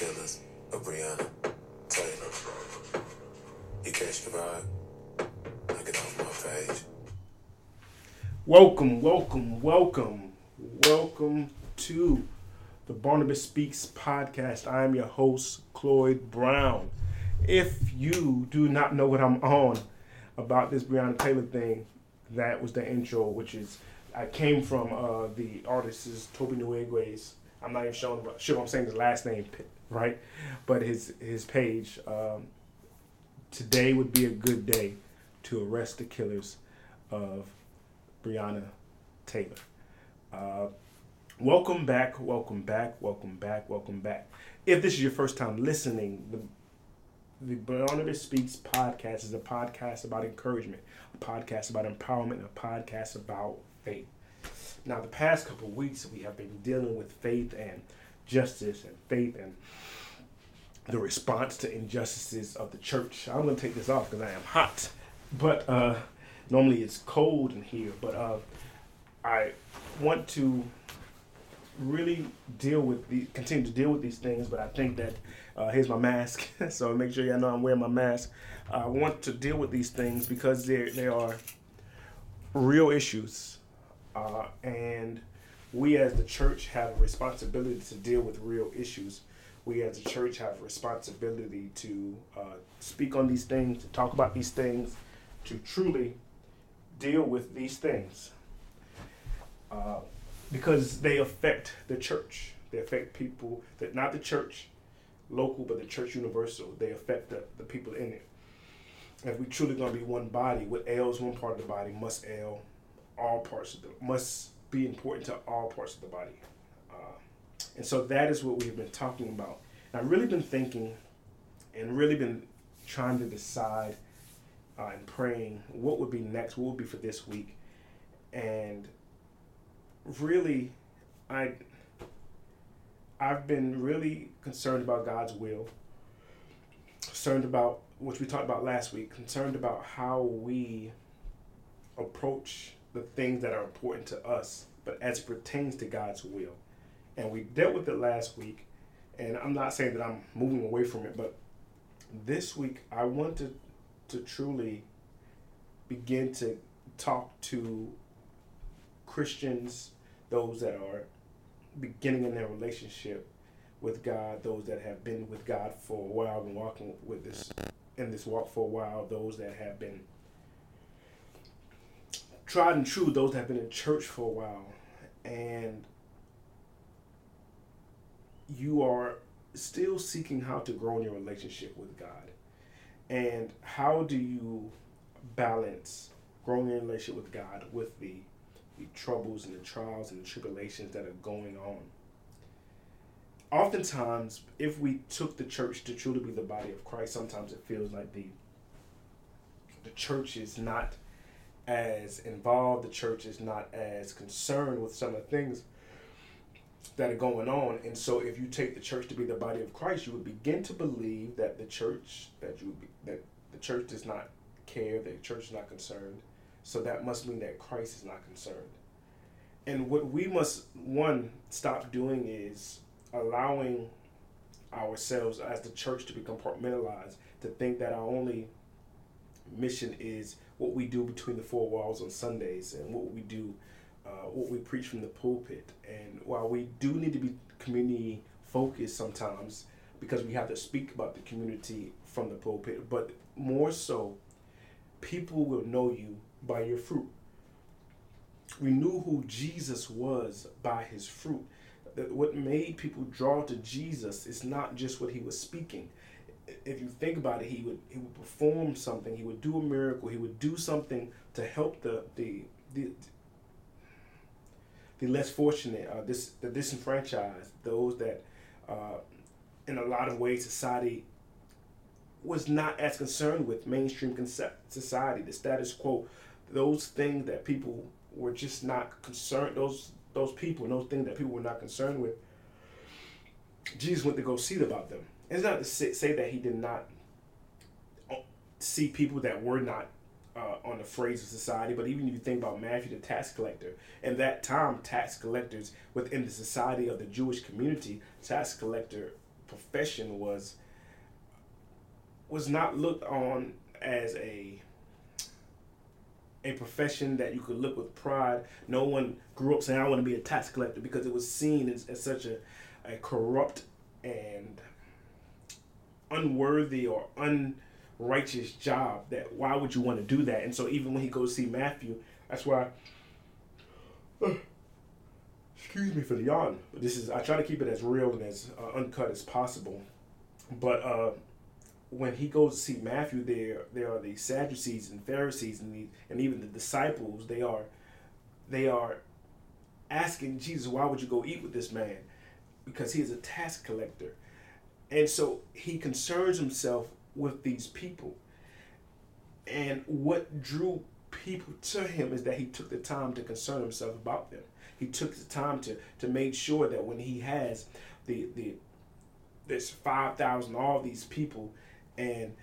killers of Breonna Taylor. You catch the vibe? Get off my page. Welcome, welcome, welcome, welcome to the Barnabas Speaks podcast. I am your host, Cloyd Brown. If you do not know what I'm on about this Breonna Taylor thing, that was the intro, which is I came from uh, the artist is Tobe Nwigwe's. I'm not even showing sure I'm saying his last name right, but his his page. Um, today would be a good day to arrest the killers of Breonna Taylor. Uh, welcome back, welcome back, welcome back, welcome back. If this is your first time listening, the the Barnabas Speaks podcast is a podcast about encouragement, a podcast about empowerment, a podcast about faith. Now, the past couple weeks, we have been dealing with faith and justice and faith and the response to injustices of the church. I'm going to take this off because I am hot, but uh, normally it's cold in here. But uh, I want to really deal with the continue to deal with these things. But I think that uh, here's my mask, so make sure y'all know I'm wearing my mask. I want to deal with these things because they they are real issues, uh, and we as the church have a responsibility to deal with real issues. We as a church have a responsibility to uh, speak on these things, to talk about these things, to truly deal with these things. Uh, because they affect the church. They affect people that not the church local, but the church universal. They affect the, the people in it. If we truly gonna be one body, what ails one part of the body must ail all parts of the must be important to all parts of the body. Uh, and so that is what we've been talking about. And I've really been thinking and really been trying to decide uh, and praying what would be next, what would be for this week. And really, I I've been really concerned about God's will, concerned about which we talked about last week, concerned about how we approach the things that are important to us, but as pertains to God's will. And we dealt with it last week, and I'm not saying that I'm moving away from it, but this week I want to to truly begin to talk to Christians, those that are beginning in their relationship with God, those that have been with God for a while, been walking with this in this walk for a while, those that have been tried and true, those that have been in church for a while, and you are still seeking how to grow in your relationship with God. And how do you balance growing in relationship with God with the the troubles and the trials and the tribulations that are going on. Oftentimes, if we took the church to truly be the body of Christ, sometimes it feels like the the church is not as involved, the church is not as concerned with some of the things that are going on. And so if you take the church to be the body of Christ, you would begin to believe that the church that you that the church does not care, that the church is not concerned so that must mean that Christ is not concerned. And what we must, one, stop doing is allowing ourselves as the church to be compartmentalized, to think that our only mission is what we do between the four walls on Sundays and what we do, uh, what we preach from the pulpit. And while we do need to be community focused sometimes, because we have to speak about the community from the pulpit, but more so, people will know you by your fruit. We knew who Jesus was by his fruit. That what made people draw to Jesus is not just what he was speaking. If you think about it, he would he would perform something, he would do a miracle, he would do something to help the the the, the less fortunate, uh, this the disenfranchised, those that uh, in a lot of ways society was not as concerned with mainstream concept society, the status quo, those things that people were just not concerned. Those those people those things that people were not concerned with. Jesus went to go see about them. It's not to say that he did not uh, see people that were not uh, on the phrase of society, but even if you think about Matthew the tax collector, in that time, tax collectors within the society of the Jewish community, tax collector profession was was not looked on as a a profession that you could look with pride. No one grew up saying, I want to be a tax collector because it was seen as, as such a, a corrupt and unworthy or unrighteous job that why would you want to do that? And so even when he goes see Matthew, that's why uh, excuse me for the yawn, but this is I try to keep it as real and as uh, uncut as possible. But uh, when he goes to see Matthew, there there are the Sadducees and Pharisees and the, and even the disciples. They are they are asking Jesus, "Why would you go eat with this man?" Because he is a tax collector, and so he concerns himself with these people. And what drew people to him is that he took the time to concern himself about them. He took the time to to make sure that when he has the the there's five thousand all these people and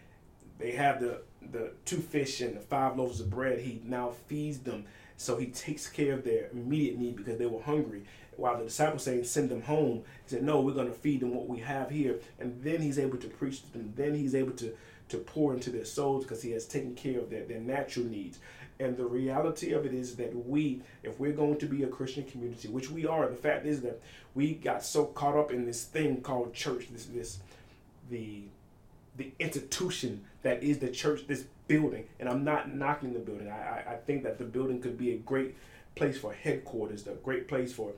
they have the the two fish and the five loaves of bread. He now feeds them, so he takes care of their immediate need because they were hungry. While the disciples saying send them home, he said no, we're going to feed them what we have here, and then he's able to preach to them. Then he's able to to pour into their souls because he has taken care of their, their natural needs. And the reality of it is that we, if we're going to be a Christian community, which we are, the fact is that we got so caught up in this thing called church, this this the the institution that is the church, this building. And I'm not knocking the building. I, I, I think that the building could be a great place for headquarters, a great place for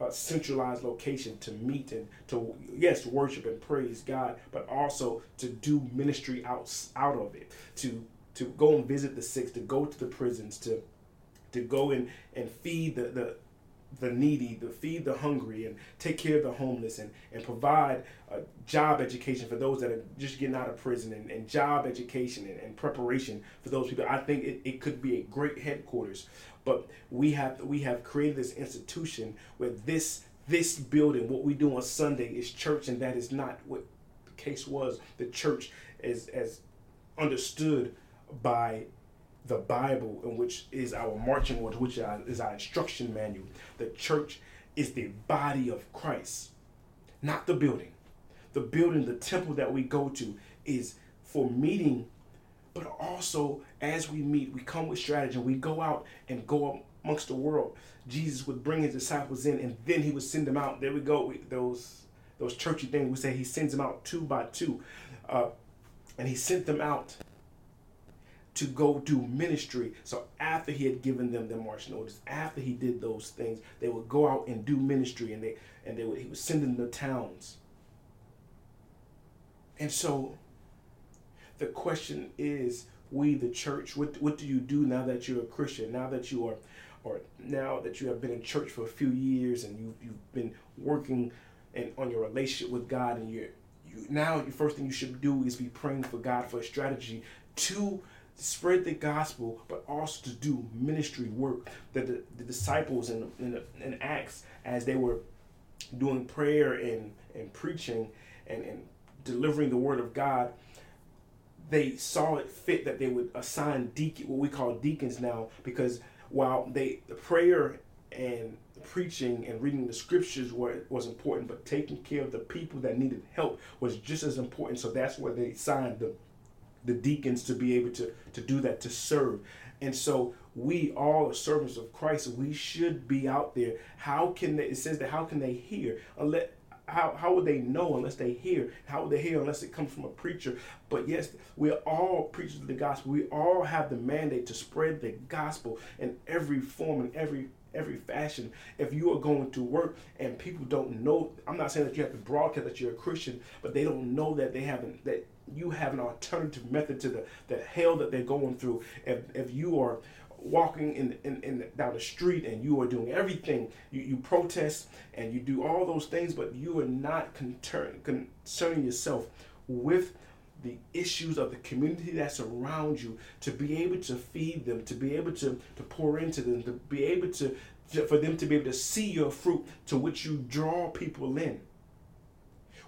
a centralized location to meet and to yes worship and praise God, but also to do ministry out out of it, to to go and visit the sick, to go to the prisons, to to go and and feed the the the needy, to feed the hungry, and take care of the homeless, and, and provide a job education for those that are just getting out of prison, and, and job education and, and preparation for those people. I think it, it could be a great headquarters, but we have we have created this institution where this this building, what we do on Sunday, is church, and that is not what the case was. The church is as understood by the Bible, in which is our marching orders, which is our instruction manual. The church is the body of Christ, not the building. The building, the temple that we go to, is for meeting, but also as we meet, we come with strategy. We go out and go amongst the world. Jesus would bring his disciples in, and then he would send them out. There we go. those those churchy things. We say he sends them out two by two, uh, and he sent them out to go do ministry. So after he had given them the marching orders, after he did those things, they would go out and do ministry, and they and they would he was sending them to towns. And so the question is, we the church, what what do you do now that you're a Christian? Now that you are or now that you have been in church for a few years and you you've been working and on your relationship with God and you're you now the first thing you should do is be praying for God for a strategy to spread the gospel, but also to do ministry work. That the, the disciples in, in, in Acts, as they were doing prayer and, and preaching and, and delivering the word of God, they saw it fit that they would assign deacon, what we call deacons now, because while they the prayer and preaching and reading the scriptures were was important, but taking care of the people that needed help was just as important. So that's where they signed the the deacons to be able to, to do that, to serve. And so we all are servants of Christ. We should be out there. How can they, it says that how can they hear? Unless, how, how would they know unless they hear? How would they hear unless it comes from a preacher? But yes, we're all preachers of the gospel. We all have the mandate to spread the gospel in every form and every every fashion. If you are going to work and people don't know, I'm not saying that you have to broadcast that you're a Christian, but they don't know that they haven't that you have an alternative method to the, the hell that they're going through. If, if you are walking in, in, in down the street and you are doing everything, you, you protest and you do all those things, but you are not concern, concerning yourself with the issues of the community that's around you, to be able to feed them, to be able to, to pour into them, to be able to, for them to be able to see your fruit to which you draw people in.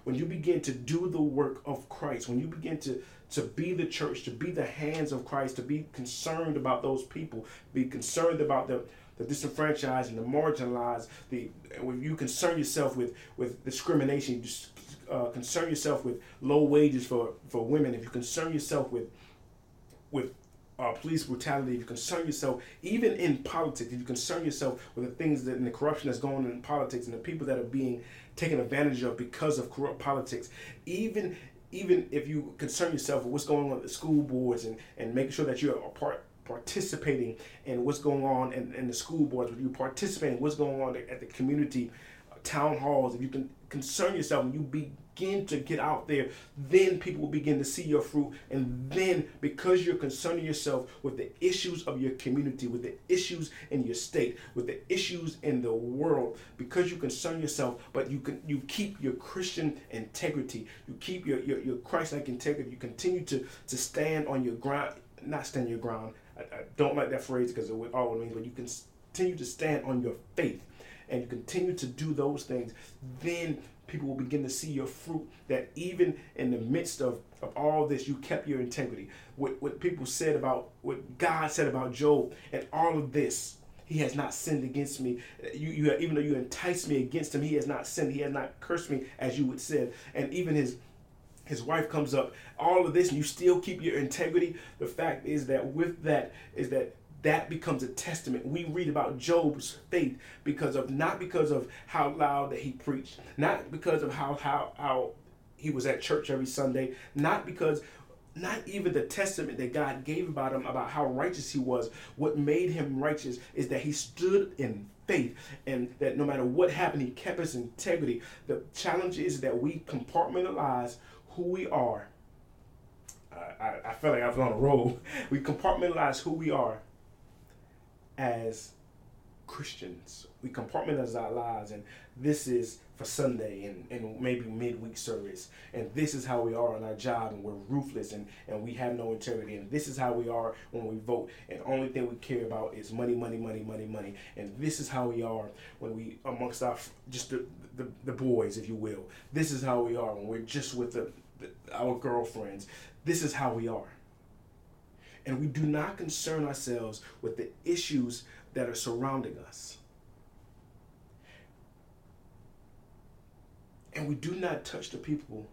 When you begin to do the work of Christ, when you begin to to be the church, to be the hands of Christ, to be concerned about those people, be concerned about the, the disenfranchised and the marginalized. The when you concern yourself with with discrimination, you just uh, concern yourself with low wages for for women. If you concern yourself with with uh, police brutality, if you concern yourself, even in politics, if you concern yourself with the things that and the corruption that's going on in politics and the people that are being taken advantage of because of corrupt politics, even even if you concern yourself with what's going on at the school boards and, and making sure that you're part participating in what's going on in, in the school boards, if you participating in what's going on at the community uh, town halls, if you can concern yourself and you be begin to get out there, then people will begin to see your fruit. And then, because you're concerning yourself with the issues of your community, with the issues in your state, with the issues in the world, because you concern yourself, but you can you keep your Christian integrity, you keep your your, your Christ-like integrity, you continue to to stand on your ground, not stand your ground. I, I don't like that phrase because it would all means, but you can continue to stand on your faith and you continue to do those things, then people will begin to see your fruit that even in the midst of, of all this you kept your integrity. What, what people said about what god said about Job and all of this he has not sinned against me. You, you even though you enticed me against him he has not sinned. He has not cursed me as you would said. And even his his wife comes up. All of this and you still keep your integrity. The fact is that with that is that that becomes a testament. We read about Job's faith because of not because of how loud that he preached, not because of how how how he was at church every Sunday, not because not even the testament that God gave about him about how righteous he was. What made him righteous is that he stood in faith and that no matter what happened, he kept his integrity. The challenge is that we compartmentalize who we are. I, I feel like I was on a roll. We compartmentalize who we are as Christians. We compartmentalize our lives, and this is for Sunday and, and maybe midweek service. And this is how we are on our job, and we're ruthless and, and we have no integrity. And this is how we are when we vote, and the only thing we care about is money, money, money, money, money. And this is how we are when we, amongst our, just the, the, the boys, if you will. This is how we are when we're just with the, the our girlfriends. This is how we are and we do not concern ourselves with the issues that are surrounding us. And we do not touch the people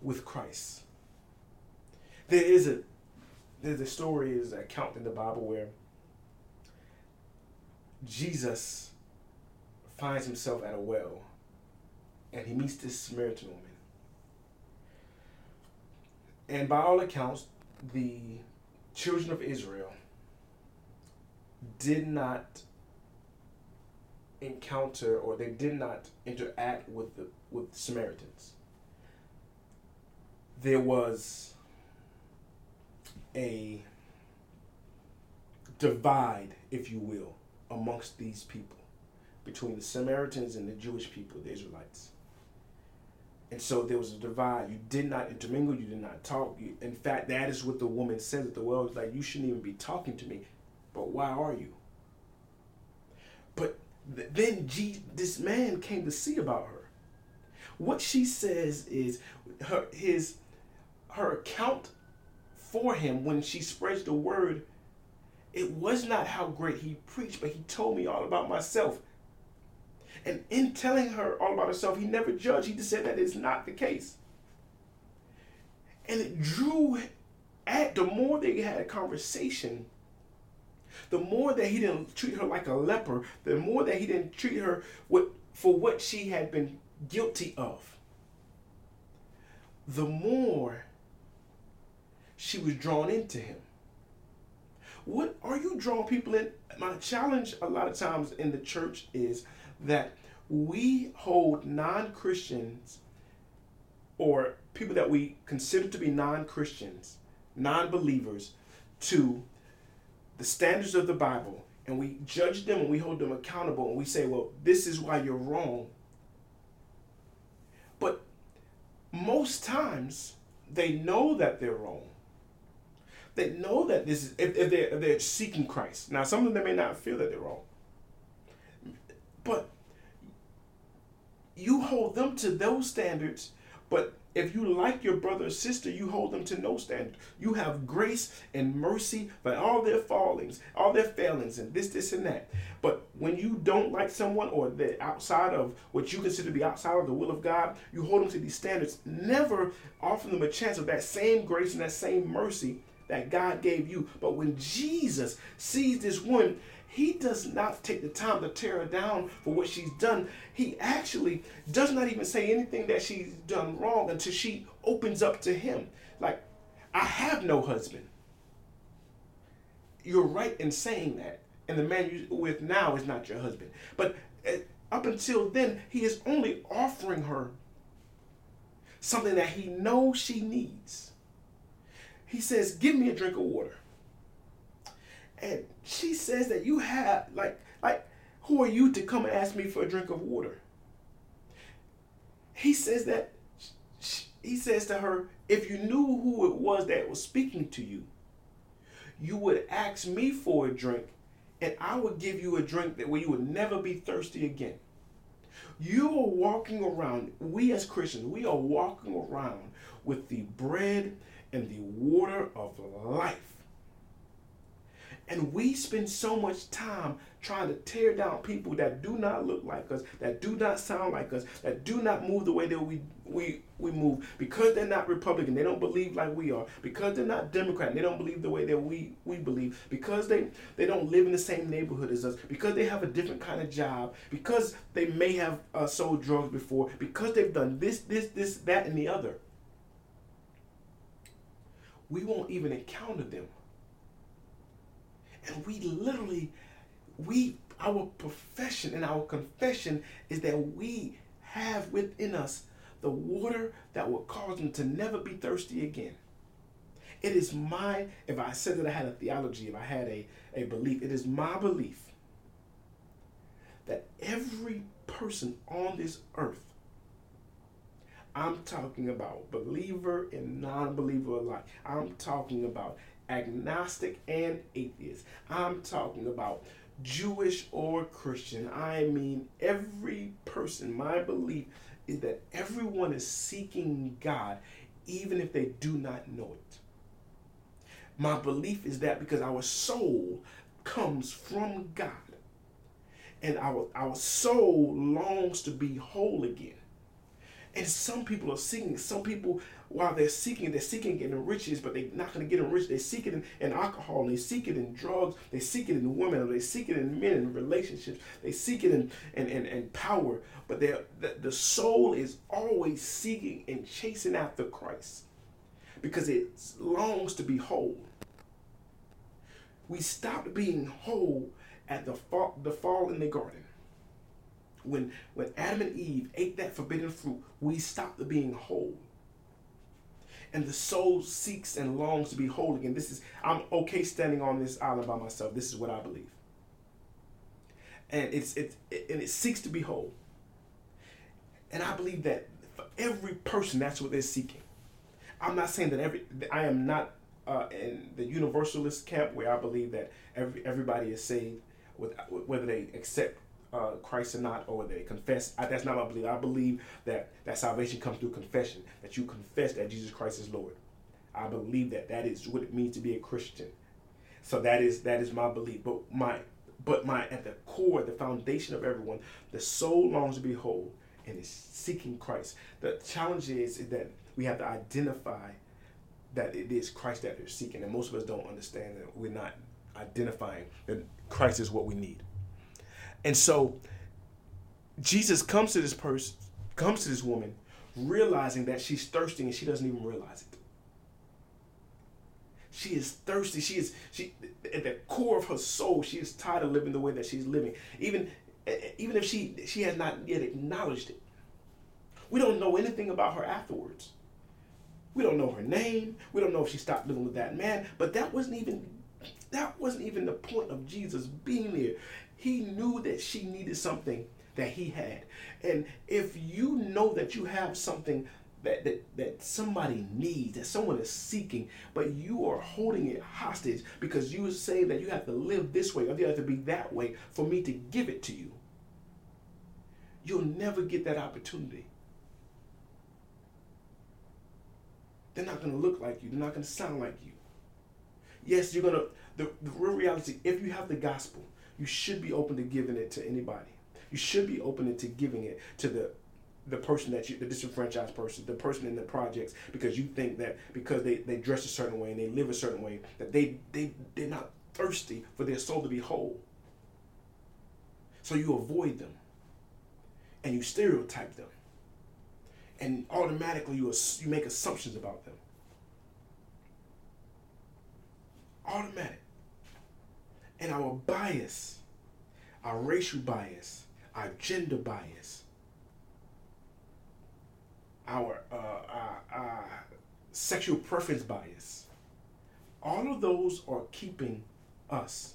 with Christ. There is a there's a story is an account in the Bible where Jesus finds himself at a well and he meets this Samaritan woman. And by all accounts, the children of Israel did not encounter or they did not interact with the with the Samaritans. There was a divide, if you will, amongst these people between the Samaritans and the Jewish people, the Israelites. And so there was a divide. You did not intermingle. You did not talk. You, in fact, that is what the woman said that the world was like, you shouldn't even be talking to me. But why are you? But th- then this man came to see about her. What she says is her his her account for him when she spreads the word. It was not how great he preached, but he told me all about myself. And in telling her all about herself, he never judged. He just said that is not the case. And it drew at the more they had a conversation, the more that he didn't treat her like a leper, the more that he didn't treat her with, for what she had been guilty of, the more she was drawn into him. What are you drawing people in? My challenge a lot of times in the church is that we hold non Christians or people that we consider to be non Christians, non believers, to the standards of the Bible and we judge them and we hold them accountable and we say, well, this is why you're wrong. But most times, they know that they're wrong. They know that this is if, if they're if they're seeking Christ. Now, some of them may not feel that they're wrong, but you hold them to those standards. But if you like your brother or sister, you hold them to no standard. You have grace and mercy for all their fallings, all their failings, and this, this, and that. But when you don't like someone or they're outside of what you consider to be outside of the will of God, you hold them to these standards, never offering them a chance of that same grace and that same mercy that God gave you. But when Jesus sees this woman, he does not take the time to tear her down for what she's done. He actually does not even say anything that she's done wrong until she opens up to him. Like, I have no husband. You're right in saying that. And the man you're with now is not your husband. But uh, up until then, he is only offering her something that he knows she needs. He says, Give me a drink of water. And she says that you have, like, like, who are you to come and ask me for a drink of water? He says that, he says to her, if you knew who it was that was speaking to you, you would ask me for a drink, and I would give you a drink that where you would never be thirsty again. You are walking around, we as Christians, we are walking around with the bread and the water of life. And we spend so much time trying to tear down people that do not look like us, that do not sound like us, that do not move the way that we we we move. Because they're not Republican, they don't believe like we are, because they're not Democrat, they don't believe the way that we we believe, because they they don't live in the same neighborhood as us, because they have a different kind of job, because they may have uh, sold drugs before, because they've done this this this that and the other. We won't even encounter them and we literally, we, our profession and our confession is that we have within us the water that will cause them to never be thirsty again. It is my, if I said that I had a theology, if I had a, a belief, it is my belief that every person on this earth, I'm talking about believer and non believer alike, I'm talking about agnostic and atheist. I'm talking about Jewish or Christian. I mean, every person, my belief is that everyone is seeking God, even if they do not know it. My belief is that because our soul comes from God, and our, our soul longs to be whole again. And some people are seeking, some people while they're seeking, they're seeking it in riches, but they're not going to get enriched. They seek it in, in alcohol, they seek it in drugs, they seek it in women, they seek it in men and relationships, they seek it in, in, in, in power. But the, the soul is always seeking and chasing after Christ because it longs to be whole. We stopped being whole at the fall, the fall in the garden. When, when Adam and Eve ate that forbidden fruit, we stopped being whole and the soul seeks and longs to be whole again. This is, I'm okay standing on this island by myself. This is what I believe. And it's, it, and it seeks to be whole. And I believe that for every person, that's what they're seeking. I'm not saying that every, I am not uh, in the universalist camp where I believe that every everybody is saved, with, whether they accept uh, Christ or not, or they confess. I, that's not my belief. I believe that that salvation comes through confession. That you confess that Jesus Christ is Lord. I believe that that is what it means to be a Christian. So that is that is my belief. But my but my at the core, the foundation of everyone, the soul longs to be whole and is seeking Christ. The challenge is, is that we have to identify that it is Christ that they're seeking, and most of us don't understand that we're not identifying that Christ is what we need. And so Jesus comes to this person, comes to this woman, realizing that she's thirsty and she doesn't even realize it. She is thirsty. She is she at the core of her soul. She is tired of living the way that she's living. Even even if she she has not yet acknowledged it. We don't know anything about her afterwards. We don't know her name. We don't know if she stopped living with that man. But that wasn't even that wasn't even the point of Jesus being there. He knew that she needed something that he had. And if you know that you have something that, that, that somebody needs, that someone is seeking, but you are holding it hostage because you say that you have to live this way or you have to be that way for me to give it to you. You'll never get that opportunity. They're not going to look like you. They're not going to sound like you. Yes, you're going to, the, the real reality, if you have the gospel, you should be open to giving it to anybody. You should be open to giving it to the the person that you, the disenfranchised person, the person in the projects, because you think that because they, they dress a certain way and they live a certain way, that they, they, they're not thirsty for their soul to be whole. So you avoid them and you stereotype them. And automatically you, you make assumptions about them. Automatic. And our bias, our racial bias, our gender bias, our uh, uh, uh, sexual preference bias. All of those are keeping us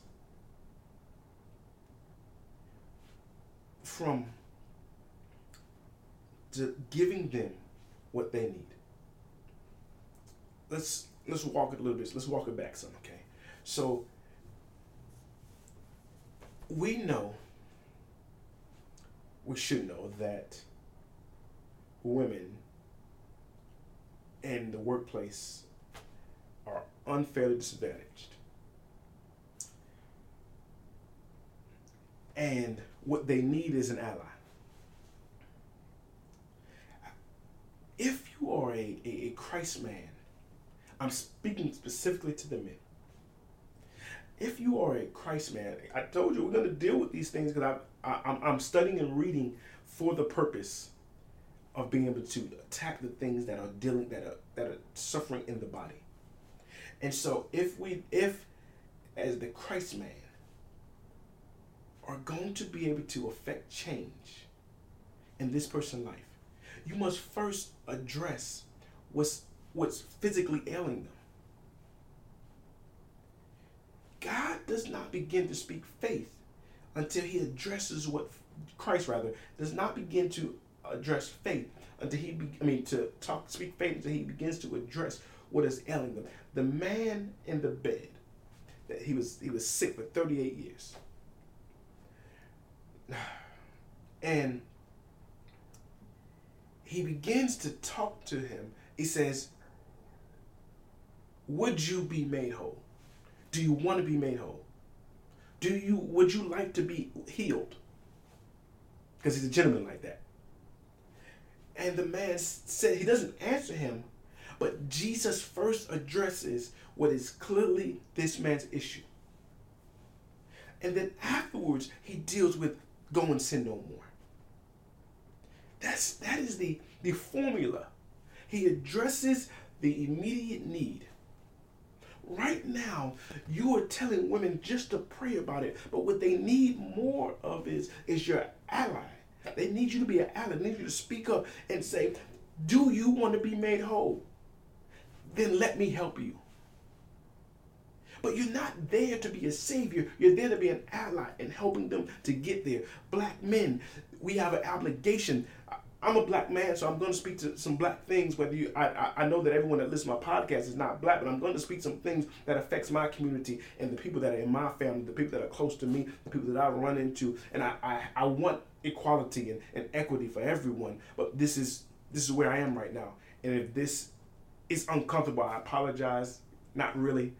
from giving them what they need. Let's let's walk it a little bit. Let's walk it back some, okay? So we know, we should know that women in the workplace are unfairly disadvantaged. And what they need is an ally. If you are a, a, a Christ man, I'm speaking specifically to the men. If you are a Christ man, I told you we're going to deal with these things because I'm, I'm studying and reading for the purpose of being able to attack the things that are dealing that are that are suffering in the body. And so if we if as the Christ man are going to be able to affect change in this person's life, you must first address what's what's physically ailing them. God does not begin to speak faith until he addresses what Christ rather does not begin to address faith until he, be, I mean, to talk, speak faith until he begins to address what is ailing them. The man in the bed, that he was, he was sick for 38 years. And he begins to talk to him. He says, Would you be made whole? Do you want to be made whole? Do you would you like to be healed? Because he's a gentleman like that. And the man said, he doesn't answer him, but Jesus first addresses what is clearly this man's issue. And then afterwards, he deals with go and sin no more. That's that is the, the formula. He addresses the immediate need. Right now, you are telling women just to pray about it, but what they need more of is, is your ally. They need you to be an ally. They need you to speak up and say, Do you want to be made whole? Then let me help you. But you're not there to be a savior. You're there to be an ally and helping them to get there. Black men, we have an obligation. I'm a black man, so I'm going to speak to some black things. Whether you, I, I, know that everyone that listens to my podcast is not black, but I'm going to speak some things that affects my community and the people that are in my family, the people that are close to me, the people that I run into, and I, I, I want equality and, and equity for everyone. But this is this is where I am right now, and if this is uncomfortable, I apologize. Not really.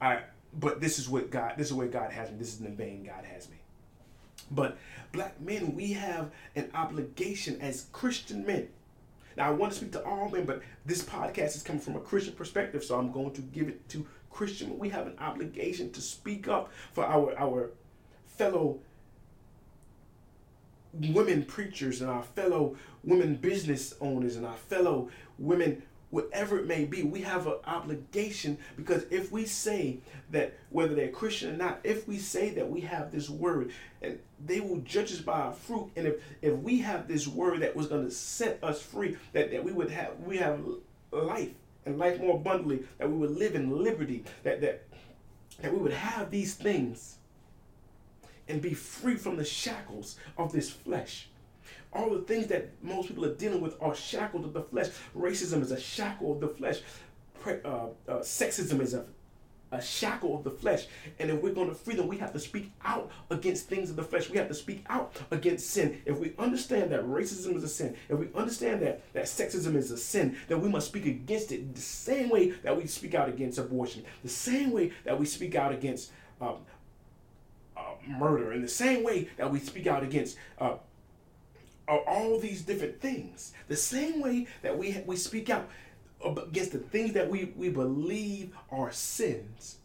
I but this is what God. This is where God has me. This is the vein God has me. But black men, we have an obligation as Christian men. Now, I want to speak to all men, but this podcast is coming from a Christian perspective, so I'm going to give it to Christian. We have an obligation to speak up for our our fellow women preachers and our fellow women business owners and our fellow women whatever it may be, we have an obligation because if we say that whether they're Christian or not, if we say that we have this word and they will judge us by our fruit, and if if we have this word that was going to set us free, that, that we would have we have life and life more abundantly, that we would live in liberty, that that that we would have these things and be free from the shackles of this flesh. All the things that most people are dealing with are shackled of the flesh. Racism is a shackle of the flesh. Pre- uh, uh, sexism is a, a shackle of the flesh. And if we're going to free them, we have to speak out against things of the flesh. We have to speak out against sin. If we understand that racism is a sin, if we understand that, that sexism is a sin, then we must speak against it the same way that we speak out against abortion, the same way that we speak out against um, uh, murder, in the same way that we speak out against uh, all these different things. The same way that we we speak out against the things that we, we believe are sins.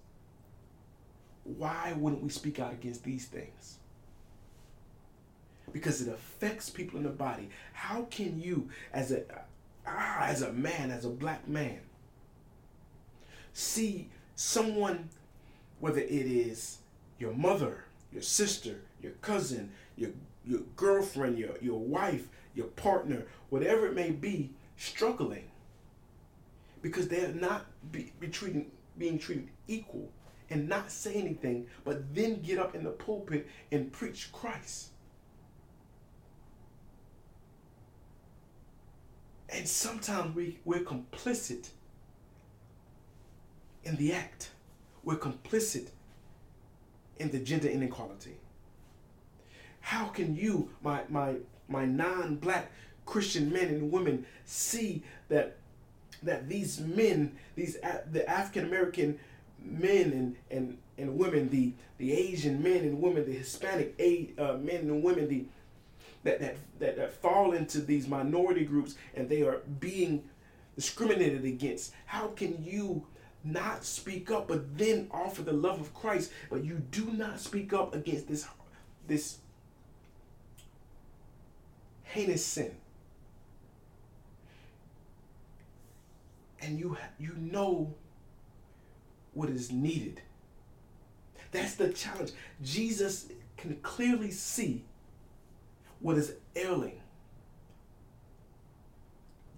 Why wouldn't we speak out against these things? Because it affects people in the body. How can you, as a ah, as a man, as a black man, see someone, whether it is your mother, your sister, your cousin, your your girlfriend, your, your wife, your partner, whatever it may be, struggling because they're not be, be treating, being treated equal and not say anything, but then get up in the pulpit and preach Christ. And sometimes we, we're complicit in the act. We're complicit in the gender inequality. How can you, my my my non-black Christian men and women, see that that these men, these the African American men and, and and women, the the Asian men and women, the Hispanic uh, men and women, the that, that that that fall into these minority groups and they are being discriminated against. How can you not speak up, but then offer the love of Christ, but you do not speak up against this this heinous sin. And you, you know what is needed. That's the challenge. Jesus can clearly see what is ailing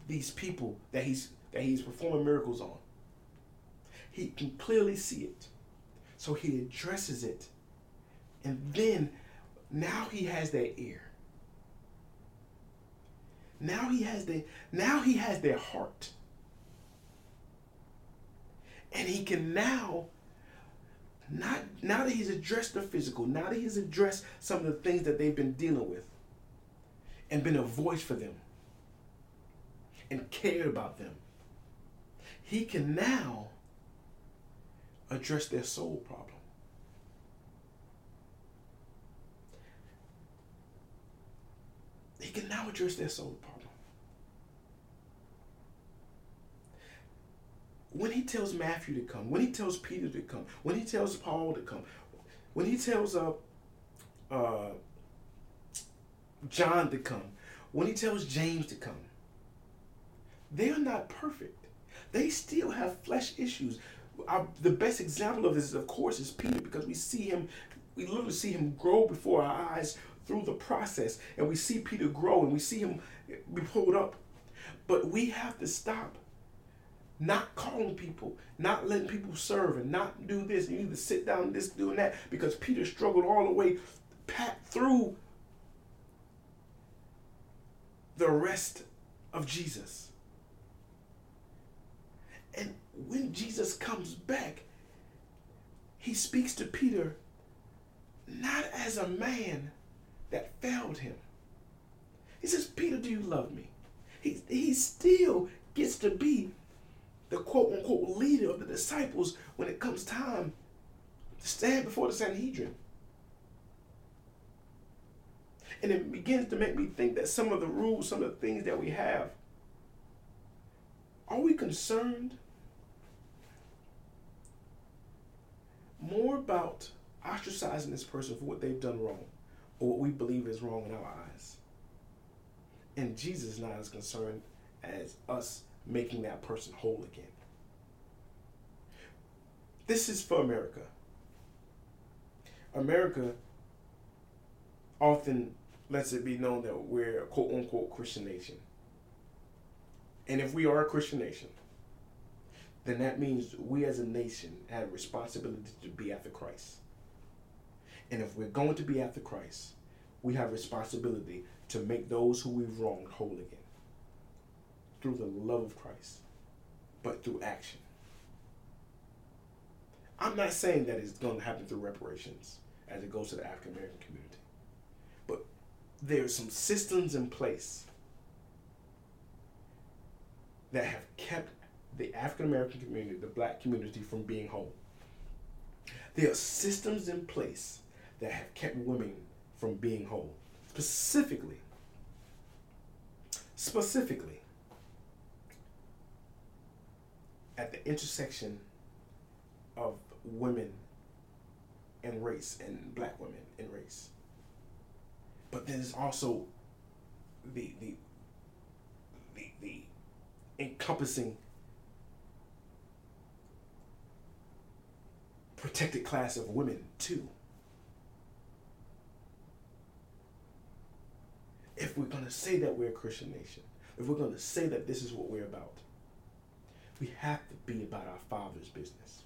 these people that he's that he's performing miracles on. He can clearly see it. So he addresses it. And then now he has that ear. Now he has their now he has their heart. And he can now not now that he's addressed the physical, now that he's addressed some of the things that they've been dealing with and been a voice for them and cared about them. He can now address their soul problem. He can now address their soul problem. When he tells Matthew to come, when he tells Peter to come, when he tells Paul to come, when he tells uh, uh, John to come, when he tells James to come, they are not perfect. They still have flesh issues. Our, the best example of this, of course, is Peter because we see him, we literally see him grow before our eyes through the process, and we see Peter grow and we see him be pulled up. But we have to stop not calling people, not letting people serve, and not do this. You need to sit down, this, doing that, because Peter struggled all the way through the rest of Jesus. And when Jesus comes back, he speaks to Peter not as a man that failed him. He says, Peter, do you love me? He, he still gets to be the quote unquote leader of the disciples when it comes time to stand before the Sanhedrin. And it begins to make me think that some of the rules, some of the things that we have, are we concerned more about ostracizing this person for what they've done wrong what we believe is wrong in our eyes? And Jesus is not as concerned as us making that person whole again. This is for America. America often lets it be known that we're a quote unquote Christian nation. And if we are a Christian nation, then that means we as a nation have a responsibility to be after Christ. And if we're going to be after Christ, we have responsibility to make those who we've wronged whole again through the love of Christ, but through action. I'm not saying that it's going to happen through reparations as it goes to the African American community, but there's some systems in place that have kept the African American community, the black community, from being whole. There are systems in place that have kept women from being whole. Specifically, specifically, at the intersection of women and race and black women and race. But there's also the the the, the encompassing protected class of women too. If we're going to say that we're a Christian nation, if we're going to say that this is what we're about, we have to be about our Father's business.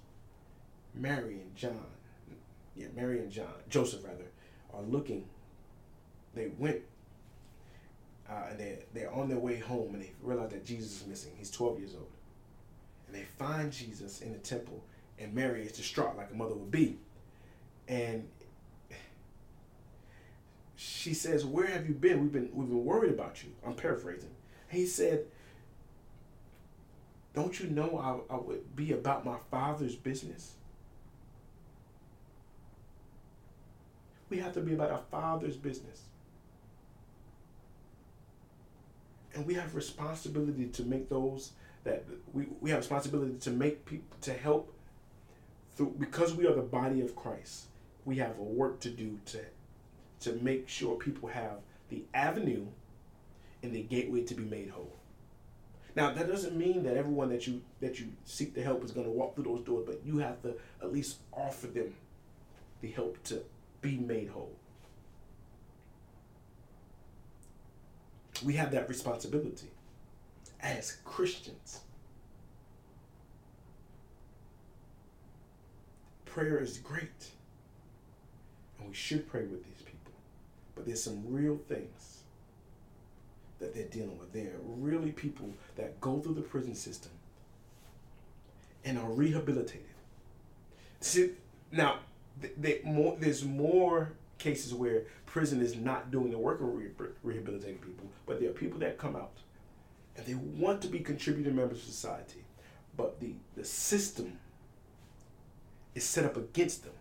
Mary and John, yeah, Mary and John, Joseph rather, are looking. They went uh, and they they're on their way home and they realize that Jesus is missing. He's 12 years old, and they find Jesus in the temple, and Mary is distraught like a mother would be, and she says, "Where have you been? We've been we've been worried about you." I'm paraphrasing. He said, "Don't you know I, I would be about my father's business?" We have to be about our father's business. And we have responsibility to make those that we, we have responsibility to make people to help through because we are the body of Christ. We have a work to do to to make sure people have the avenue and the gateway to be made whole. Now that doesn't mean that everyone that you that you seek to help is going to walk through those doors, but you have to at least offer them the help to be made whole. We have that responsibility as Christians. Prayer is great, and we should pray with these. But there's some real things that they're dealing with. They're really people that go through the prison system and are rehabilitated. See, now they, more, there's more cases where prison is not doing the work of re- rehabilitating people, but there are people that come out and they want to be contributing members of society, but the, the system is set up against them.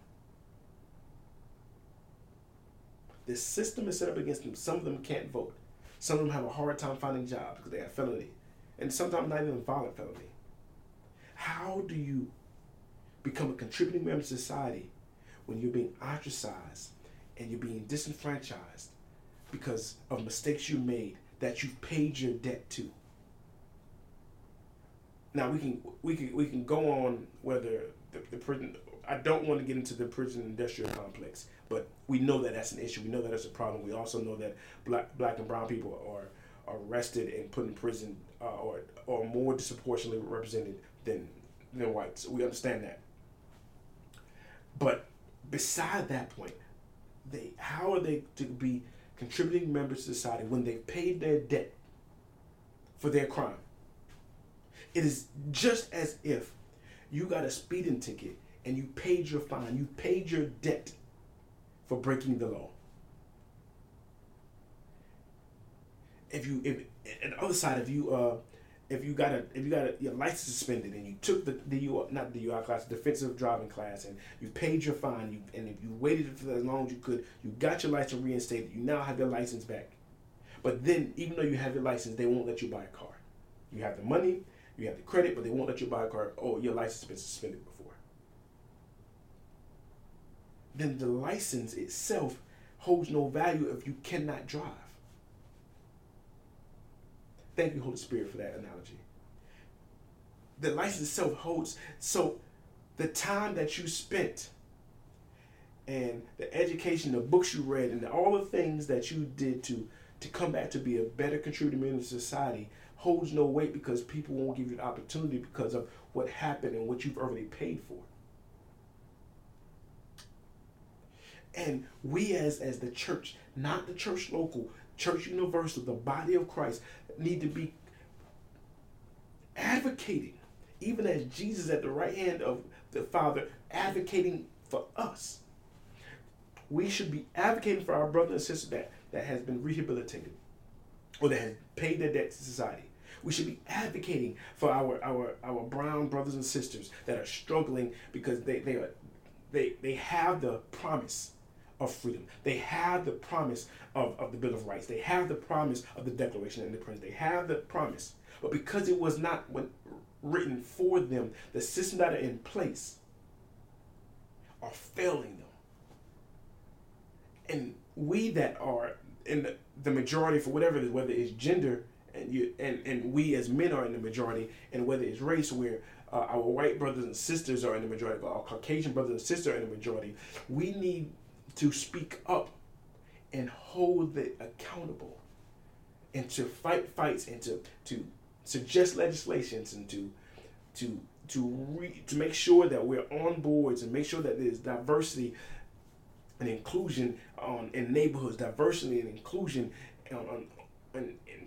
The system is set up against them. Some of them can't vote. Some of them have a hard time finding jobs because they have felony, and sometimes not even violent felony. How do you become a contributing member of society when you're being ostracized and you're being disenfranchised because of mistakes you made that you've paid your debt to. Now we can we can we can go on whether the, the prison. I don't want to get into the prison industrial complex, but we know that that's an issue. We know that that's a problem. We also know that black black and brown people are arrested and put in prison uh, or or more disproportionately represented than than whites. We understand that. But beside that point, they how are they to be contributing members to society when they've paid their debt for their crime? It is just as if you got a speeding ticket and you paid your fine, you paid your debt for breaking the law. If you if and the other side, if you uh if you got a if you got a, your license suspended and you took the U not the UI class defensive driving class and you paid your fine you and if you waited for as long as you could you got your license reinstated you now have your license back, but then even though you have your license they won't let you buy a car, you have the money you have the credit but they won't let you buy a car oh your license has been suspended before. Then the license itself holds no value if you cannot drive. Thank you, Holy Spirit, for that analogy. The license itself holds, so the time that you spent and the education, the books you read, and all the things that you did to to come back to be a better contributor in society holds no weight because people won't give you the opportunity because of what happened and what you've already paid for. And we as as the church, not the church local, church universal, the body of Christ, need to be advocating, even as Jesus at the right hand of the Father, advocating for us. We should be advocating for our brother and sister that, that has been rehabilitated or that has paid their debt to society. We should be advocating for our, our, our brown brothers and sisters that are struggling because they, they, are, they, they have the promise of freedom. They have the promise of, of the Bill of Rights. They have the promise of the Declaration of Independence. They have the promise. But because it was not when, written for them, the systems that are in place are failing them. And we that are in the, the majority for whatever it is, whether it's gender and you and, and we as men are in the majority, and whether it's race where uh, our white brothers and sisters are in the majority, our Caucasian brothers and sisters are in the majority, we need to speak up and hold it accountable and to fight fights and to, to suggest legislations and to to to re, to make sure that we're on boards and make sure that there's diversity and inclusion on in neighborhoods, diversity and inclusion on, on, on in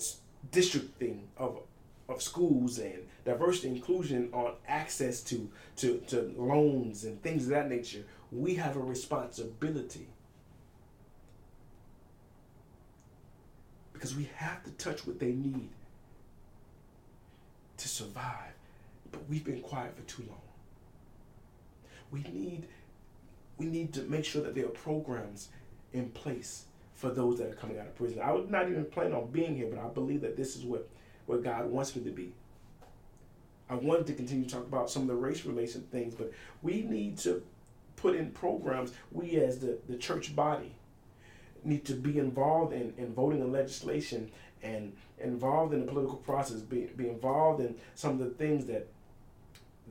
districting of of schools and diversity inclusion on access to, to, to loans and things of that nature, we have a responsibility. Because we have to touch what they need to survive. But we've been quiet for too long. We need we need to make sure that there are programs in place for those that are coming out of prison. I was not even planning on being here, but I believe that this is what, what God wants me to be. I wanted to continue to talk about some of the race related things, but we need to put in programs. We, as the, the church body, need to be involved in, in voting on legislation and involved in the political process, be, be involved in some of the things that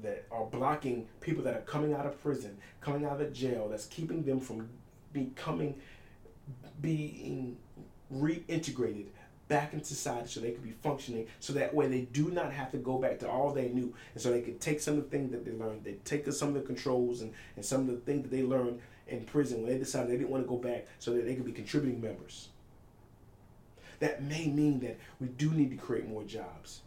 that are blocking people that are coming out of prison, coming out of jail, that's keeping them from becoming being reintegrated back in society so they could be functioning so that way they do not have to go back to all they knew. And so they could take some of the things that they learned. They take some of the controls and, and some of the things that they learned in prison when they decided they didn't want to go back so that they could be contributing members. That may mean that we do need to create more jobs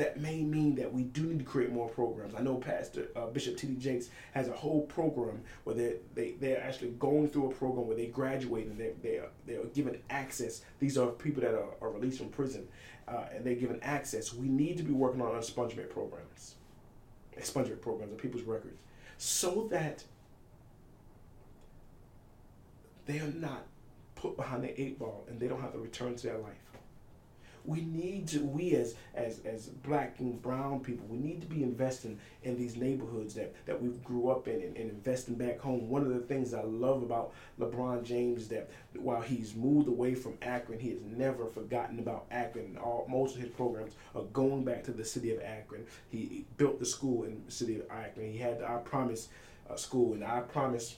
that may mean that we do need to create more programs. I know Pastor uh, Bishop T.D. Jakes has a whole program where they're, they, they're actually going through a program where they graduate and they're, they're, they're given access. These are people that are, are released from prison uh, and they're given access. We need to be working on expungement programs, expungement programs of people's records so that they are not put behind the eight ball and they don't have to return to their life we need to we as as as black and brown people we need to be investing in these neighborhoods that that we grew up in and, and investing back home. One of the things i love about lebron james that while he's moved away from akron he has never forgotten about akron. All most of his programs are going back to the city of akron. He, he built the school in the city of akron. He had the i promise uh, school and i promise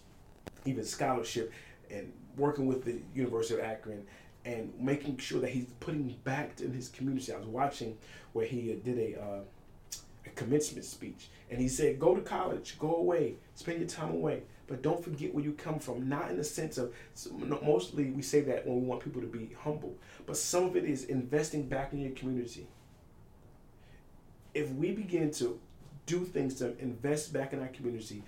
even scholarship and working with the university of akron and making sure that he's putting back in his community. I was watching where he uh, did a, uh, a commencement speech, and he said, "Go to college, go away, spend your time away, but don't forget where you come from." Not in the sense of mostly we say that when we want people to be humble, but some of it is investing back in your community. If we begin to do things to invest back in our community,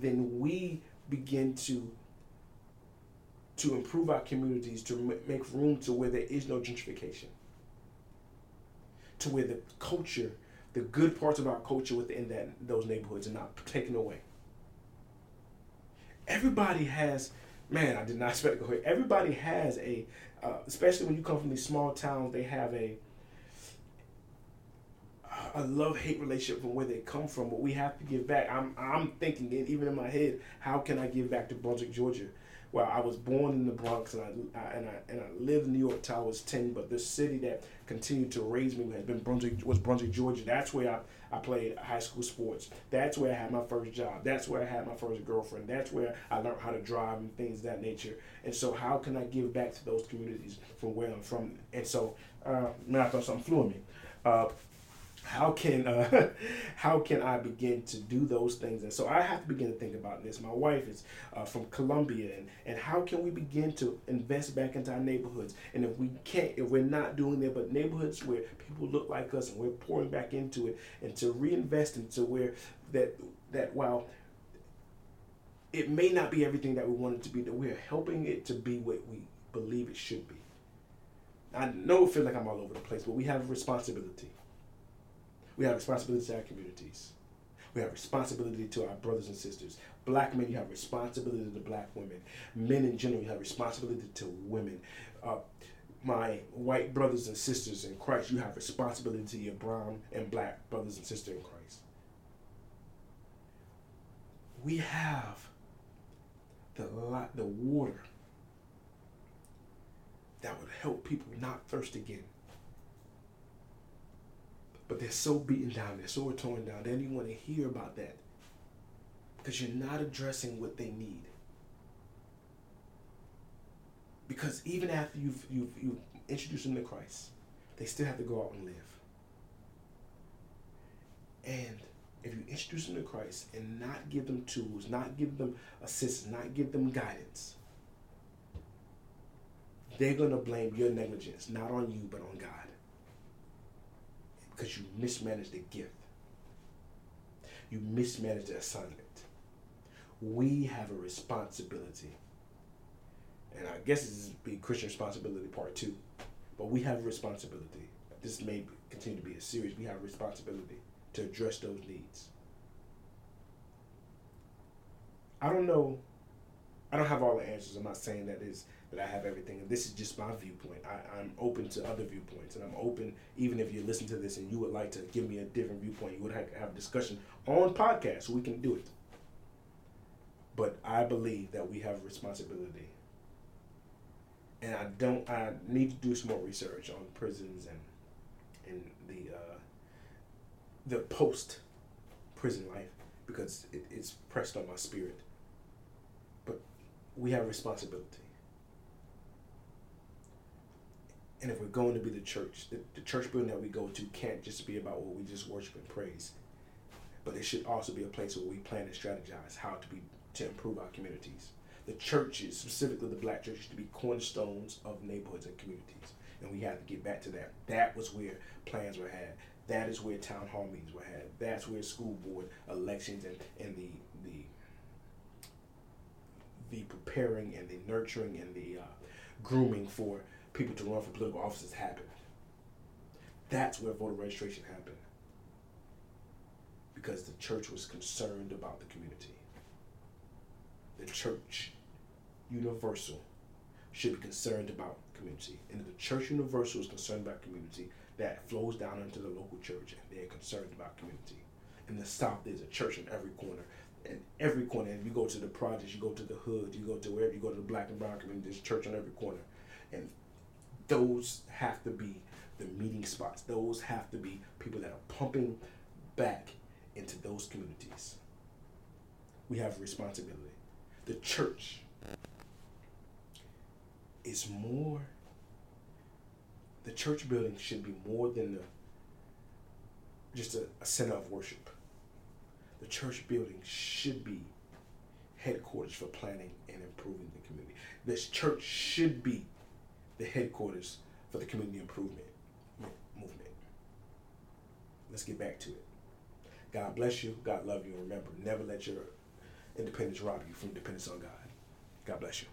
then we begin to to improve our communities, to make room to where there is no gentrification, to where the culture, the good parts of our culture within that those neighborhoods are not taken away. Everybody has, man, I did not expect to go here. Everybody has a, uh, especially when you come from these small towns, they have a, a love hate relationship from where they come from, but we have to give back. I'm I'm thinking, even in my head, how can I give back to Brunswick, Georgia? Well, I was born in the Bronx and I, I, and I and I lived in New York till I was ten. But the city that continued to raise me has been Brunswick was Brunswick, Georgia. That's where I, I played high school sports. That's where I had my first job. That's where I had my first girlfriend. That's where I learned how to drive and things that nature. And so, how can I give back to those communities from where I'm from? And so, uh, man, I thought something flew in me. Uh, how can uh, how can I begin to do those things? And so I have to begin to think about this. My wife is uh, from Colombia, and and how can we begin to invest back into our neighborhoods? And if we can't, if we're not doing that, but neighborhoods where people look like us, and we're pouring back into it, and to reinvest into where that that while it may not be everything that we want it to be, that we're helping it to be what we believe it should be. I know it feels like I'm all over the place, but we have a responsibility. We have responsibility to our communities. We have responsibility to our brothers and sisters. Black men, you have responsibility to black women. Men in general, you have responsibility to women. Uh, my white brothers and sisters in Christ, you have responsibility to your brown and black brothers and sisters in Christ. We have the, the water that would help people not thirst again. But they're so beaten down, they're so torn down. They don't even want to hear about that because you're not addressing what they need. Because even after you've, you've, you've introduced them to Christ, they still have to go out and live. And if you introduce them to Christ and not give them tools, not give them assistance, not give them guidance, they're going to blame your negligence, not on you, but on God. Because you mismanaged the gift, you mismanaged the assignment. We have a responsibility. And I guess this is be Christian responsibility part two. But we have a responsibility. This may continue to be a series. We have a responsibility to address those needs. I don't know. I don't have all the answers. I'm not saying that is that I have everything. And this is just my viewpoint. I, I'm open to other viewpoints, and I'm open even if you listen to this and you would like to give me a different viewpoint. You would have to have a discussion on podcast, we can do it. But I believe that we have responsibility, and I don't. I need to do some more research on prisons and and the uh, the post prison life because it, it's pressed on my spirit. But we have responsibility. And if we're going to be the church, the, the church building that we go to can't just be about what we just worship and praise. But it should also be a place where we plan and strategize how to be to improve our communities. The churches, specifically the black churches, to be cornerstones of neighborhoods and communities. And we have to get back to that. That was where plans were had. That is where town hall meetings were had. That's where school board elections and, and the the the preparing and the nurturing and the uh, grooming for people to run for political offices happened. That's where voter registration happened. Because the church was concerned about the community. The church, universal, should be concerned about community. And if the church universal is concerned about community, that flows down into the local church and they're concerned about community. In the South, there's a church in every corner. In every corner, and you go to the projects, you go to the hood, you go to wherever you go to the black and brown community, there's a church on every corner. And those have to be the meeting spots. Those have to be people that are pumping back into those communities. We have responsibility. The church is more the church building should be more than a, just a, a center of worship. The church building should be headquarters for planning and improving the community. This church should be the headquarters for the community improvement movement. Let's get back to it. God bless you. God love you. And remember, never let your independence rob you from dependence on God. God bless you.